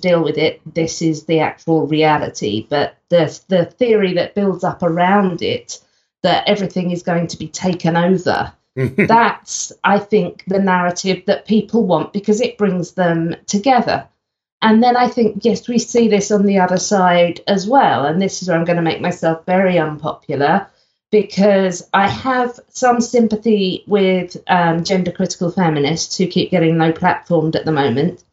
deal with it. This is the actual reality. But the the theory that builds up around it that everything is going to be taken over. that's, I think, the narrative that people want because it brings them together. And then I think, yes, we see this on the other side as well. And this is where I'm going to make myself very unpopular because I have some sympathy with um, gender critical feminists who keep getting no platformed at the moment.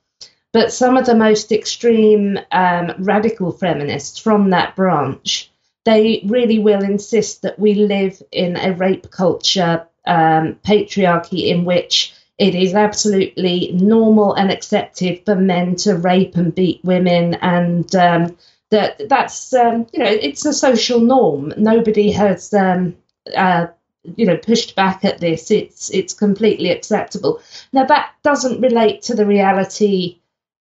But some of the most extreme um, radical feminists from that branch, they really will insist that we live in a rape culture um, patriarchy in which it is absolutely normal and accepted for men to rape and beat women and um, that that's um, you know it's a social norm. Nobody has um, uh, you know pushed back at this. It's it's completely acceptable. Now that doesn't relate to the reality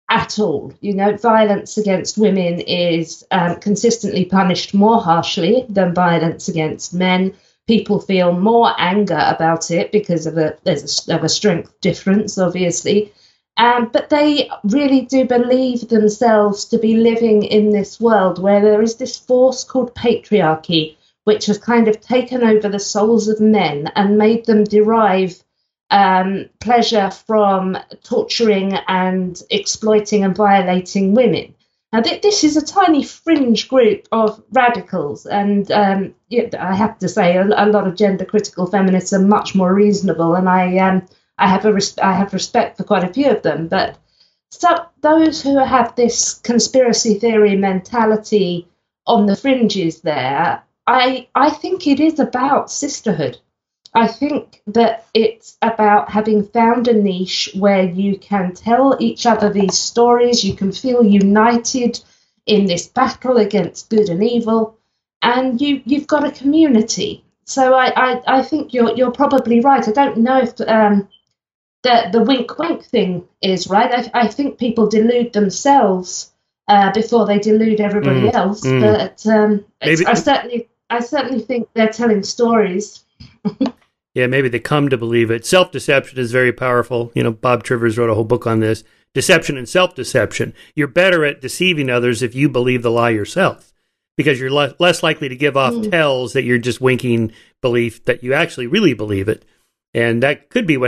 at all. You know violence against women is um, consistently punished more harshly than violence against men. People feel more anger about it because of a there's a, of a strength difference obviously. Um, but they really do believe themselves to be living in this world where there is this force called patriarchy, which has kind of taken over the souls of men and made them derive um, pleasure from torturing and exploiting and violating women. Now, th- this is a tiny fringe group of radicals, and um, I have to say, a, a, lot of gender critical feminists are much more reasonable, and I um, I have res- I have respect for quite a few of them, but so those who have this conspiracy theory mentality on the fringes there, I I think it is about sisterhood. I think that it's about having found a niche where you can tell each other these stories, you can feel united in this battle against good and evil, and you you've got a community. So I, I, I think you're you're probably right. I don't know if um, the the wink wink thing is right. I, I think people delude themselves uh, before they delude everybody mm, else. Mm. But um, I certainly I certainly think they're telling stories. yeah, maybe they come to believe it. Self deception is very powerful. You know, Bob Trivers wrote a whole book on this. Deception and self deception. You're better at deceiving others if you believe the lie yourself because you're le- less likely to give off mm. tells that you're just winking belief that you actually really believe it. And that could be what happens